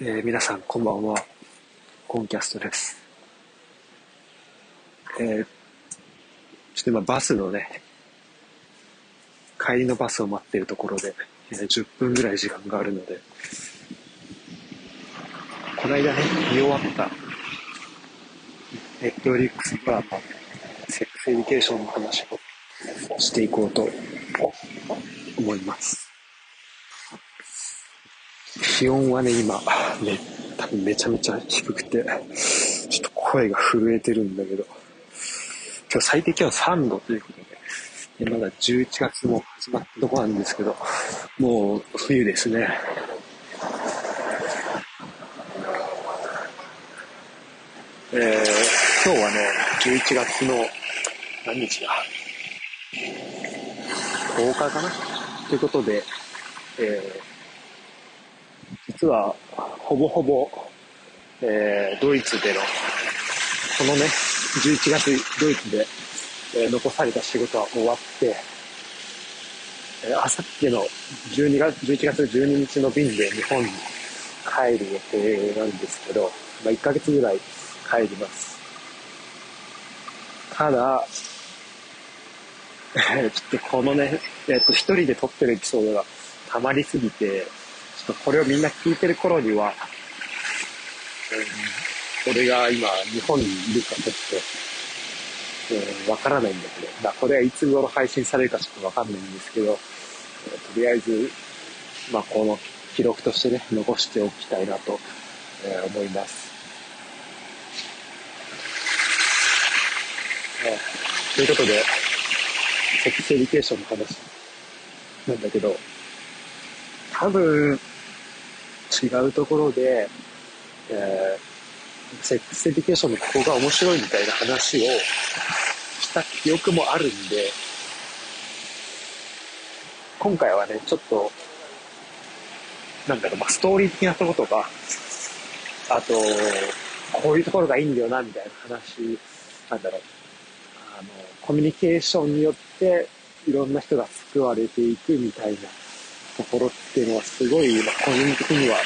えー、皆さんこんばんは。コンキャストです。えー、ちょっと今バスのね帰りのバスを待っているところで、えー、10分ぐらい時間があるのでこの間ね見終わったネットフリックスドラマセックスエデュケーションの話をしていこうと思います。気温はね、今、ね、多分めちゃめちゃ低くて、ちょっと声が震えてるんだけど、今日最低気温3度ということで、まだ11月も始まったとこなんですけど、もう冬ですね。えー、今日はね、11月の何日だ ?10 日かな？ということで、えー実は、ほぼほぼ、えー、ドイツでの、このね、11月、ドイツで、えー、残された仕事は終わって、えー、あさっての12月、11月12日の便で日本に帰る予定なんですけど、まあ、1ヶ月ぐらい帰ります。ただ、ちょっとこのね、えっ、と、一人で撮ってるエピソードが溜まりすぎて、とこれをみんな聞いてる頃には、うん、俺が今日本にいるかちょっと、わ、うん、からないんだけど、まあ、これはいつ頃配信されるかちょっとわかんないんですけど、とりあえず、まあ、この記録としてね、残しておきたいなと、え、思います。ということで、セックスエデュケーションの話なんだけど、多分、違うところで、えー、セックスエデュケーションのここが面白いみたいな話をした記憶もあるんで、今回はね、ちょっと、なんだろう、まあ、ストーリー的なとことか、あと、こういうところがいいんだよな、みたいな話、なんだろう、あの、コミュニケーションによって、いろんな人が救われていくみたいなところっていうのはすごい、まあ、個人的には好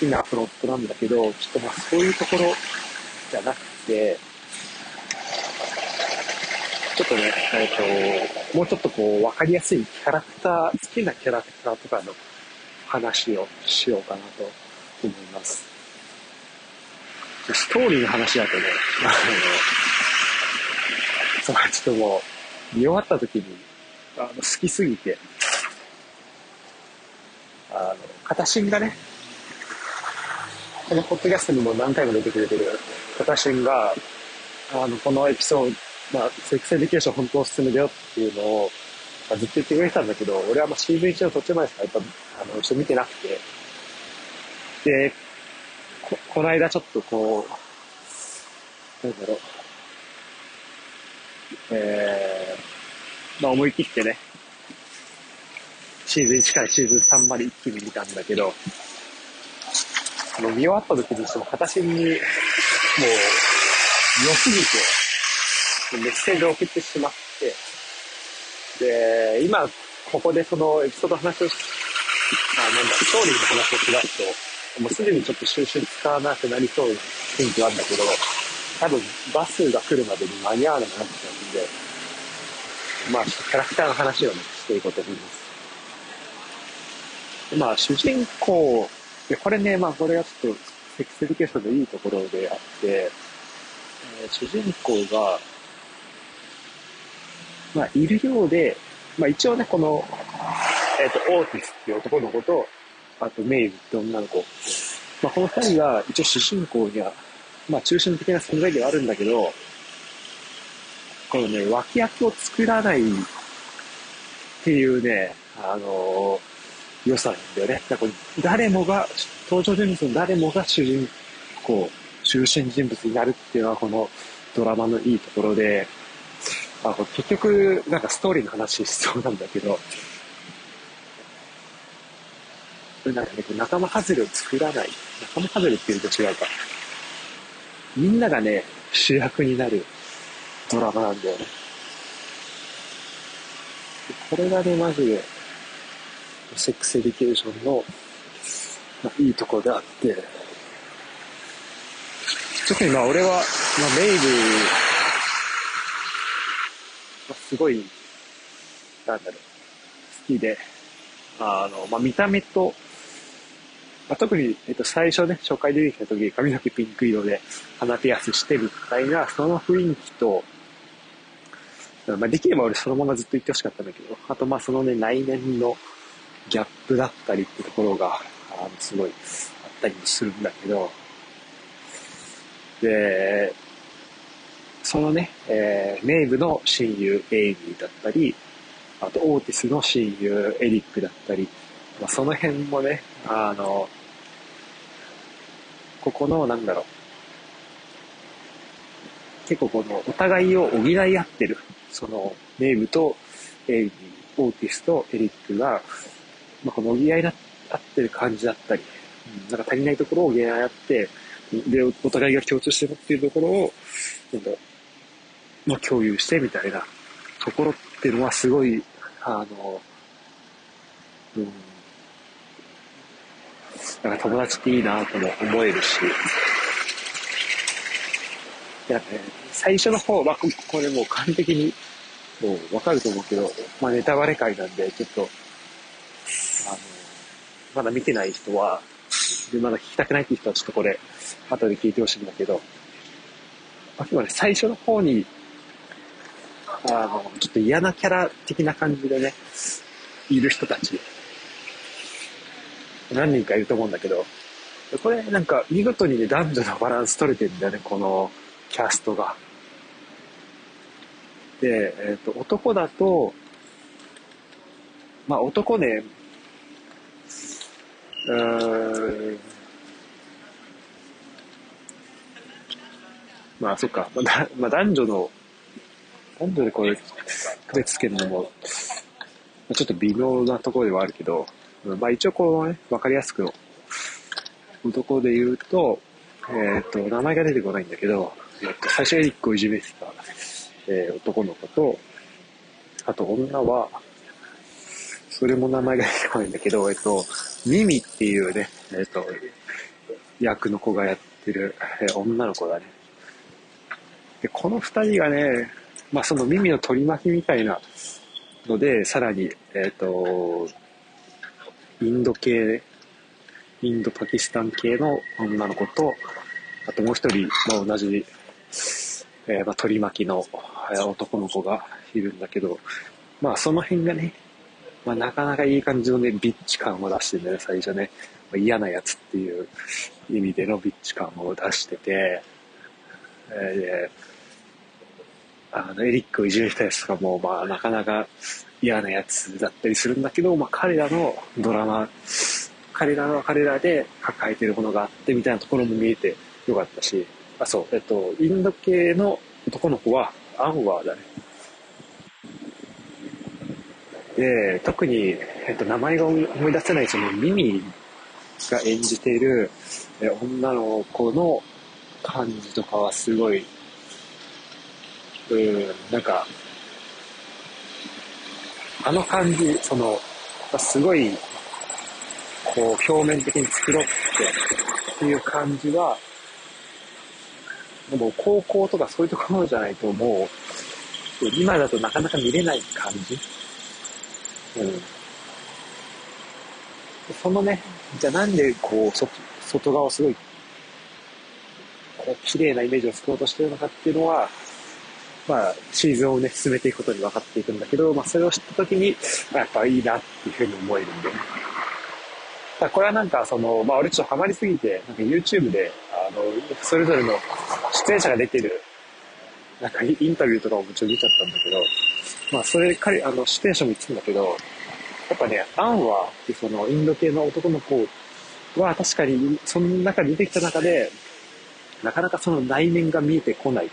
きなプロットなんだけど、ちょっとまあそういうところじゃなくて、ちょっとね、えっ、と、もうちょっとこう、わかりやすいキャラクター、好きなキャラクターとかの話をしようかなと思います。ストーリーの話だとね、あの、そう、ちょっともう、見終わった時に、あの、好きすぎて、あの、片新がね、このポッドキャストにも何回も出てくれてる片新が、あの、このエピソード、まあ、セックスエデュケーション本当おすすめだよっていうのを、まあ、ずっと言ってくれてたんだけど、俺はまあシーズン1の途中までしかやっぱ、あの、一緒見てなくて、で、こ、この間ちょっとこう、なんだろう、えー、まあ思い切ってね、シーズン1からシーズン3まで一気に見たんだけど、あの見終わった時にその形に、もう、良すぎて、メッセージを送ってしまって、で、今、ここでそのエピソード話を、あ、なんだ、ストーリーの話をしだすと、もうすでにちょっと収集使わなくなりそうな雰囲気はあるんだけど、多分バスが来るまでに間に合わなくなっちゃうんで、まあ、キャラクターの話をね、していこうと思います。まあ、主人公、で、これね、まあ、これがちょっと、セックスエデュケーションのいいところであって、えー、主人公が、まあ、いるようで、まあ、一応ね、この、えっ、ー、と、オーティスっていう男の子と、あと、メイブって女の子。まあ、この二人が一応主人公には、まあ、中心的な存在ではあるんだけど、このね、脇役を作らないっていうね、あのー良さなんだよね。だから誰もが、登場人物の誰もが主人公、中心人物になるっていうのはこのドラマのいいところで、あ結局、なんかストーリーの話しそうなんだけど、なんかね、仲間外れを作らない。仲間外れっていうと違うか。みんながね、主役になるドラマなんだよね。これがね、マジでセックスエデュケーションの、まあ、いいところであって、特にまあ俺は、まあ、メイブ、すごい、なんだろう、好きで、あの、まあ、見た目と、まあ、特に、えっと、最初ね、初回出てきた時、髪の毛ピンク色で鼻ピアスしてみたいな、その雰囲気と、まあ、できれば俺そのままずっと言ってほしかったんだけど、あとまあそのね、内面のギャップだったりってところが、あの、すごいあったりもするんだけど、で、そのね、えー、メイブの親友エイミーだったり、あとオーティスの親友エリックだったり、まあ、その辺もね、あの、ここの、なんだろう、結構この、お互いを補い合ってる、その、メイブとエイミー、オーティスとエリックが、まあ、この補い合ってる感じだったり、なんか足りないところを補い合って、で、お互いが共通して持っているところを、なんか、まあ、共有してみたいなところっていうのはすごい、あの、うん、なんか友達っていいなとも思えるし、なんかね、最初の方は、これもう完璧に、もうわかると思うけど、まあネタバレ会なんで、ちょっと、あの、まだ見てない人は、で、まだ聞きたくないっていう人はちょっとこれ、後で聞いてほしいんだけど、あくまで最初の方に、あの、ちょっと嫌なキャラ的な感じでね、いる人たち、何人かいると思うんだけど、これなんか見事にね、男女のバランス取れてるんだよね、このキャストが。で、えっ、ー、と、男だと、まあ男ね、うん、まあそっか、まあ、まあ、男女の、男女でこれ区別つけるのも、ちょっと微妙なところではあるけど、まあ一応こうね、わかりやすく男で言うと、えっ、ー、と、名前が出てこないんだけど、えー、と最初エリックをいじめてた、えー、男の子と、あと女は、それも名前が出てこないんだけど、えっ、と、ミミっていうね、えっ、と、役の子がやってる、え女の子だね。で、この二人がね、まあその耳の取り巻きみたいなので、さらに、えっ、と、インド系、インドパキスタン系の女の子と、あともう一人、まあ、同じ、えー、まあ、取り巻きの男の子がいるんだけど、まあその辺がね、まあなかなかいい感じのね、ビッチ感を出してね、最初ね、まあ、嫌なやつっていう意味でのビッチ感を出してて、えー、あの、エリックをいじめたやつとかも、まあ、なかなか嫌なやつだったりするんだけど、まあ、彼らのドラマ、彼らは彼らで抱えてるものがあってみたいなところも見えてよかったし、あ、そう、えっと、インド系の男の子はアンワーだね。で、特に、えっと、名前が思い出せないそのミミが演じている女の子の感じとかはすごい、うん、なんか、あの感じ、その、すごい、こう、表面的に作ろうってっていう感じは、でも高校とかそういうところじゃないともう、今だとなかなか見れない感じ。うん。そのね、じゃあなんでこう、外側をすごいこう綺麗なイメージを作ろうとしてるのかっていうのは、まあ、シーズンをね、進めていくことに分かっていくんだけど、まあ、それを知った時に、まあ、やっぱいいなっていうふうに思えるんで。だこれはなんか、その、まあ、俺ちょっとハマりすぎて、なんか YouTube で、あの、それぞれの出演者が出てる、なんかインタビューとかももちろん見ちゃったんだけど、まあ、それ、彼、あの、出演者も言ってたんだけど、やっぱね、アンは、その、インド系の男の子は確かに、その中に出てきた中で、なかなかその内面が見えてこない。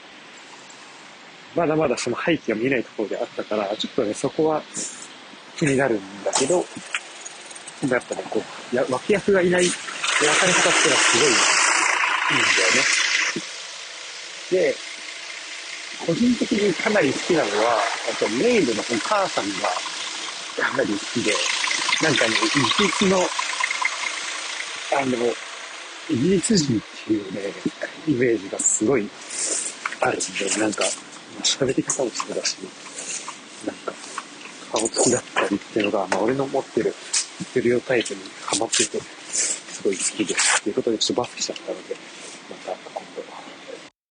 まだまだその背景が見えないところであったから、ちょっとね、そこは気になるんだけど、やっぱね、こう、や脇役がいない描かれ方っていうのはすごいいいんだよね。で、個人的にかなり好きなのは、あとメイルのお母さんがかなり好きで、なんかね、一日の、あの、イギリス人っていうね、イメージがすごいあるんで、なんか、喋り方もそうだし、なんか、顔つきだったりっていうのが、まあ俺の持ってるステレオタイプにハマってて、すごい好きです。っていうことでちょっとバスケしちゃったので、また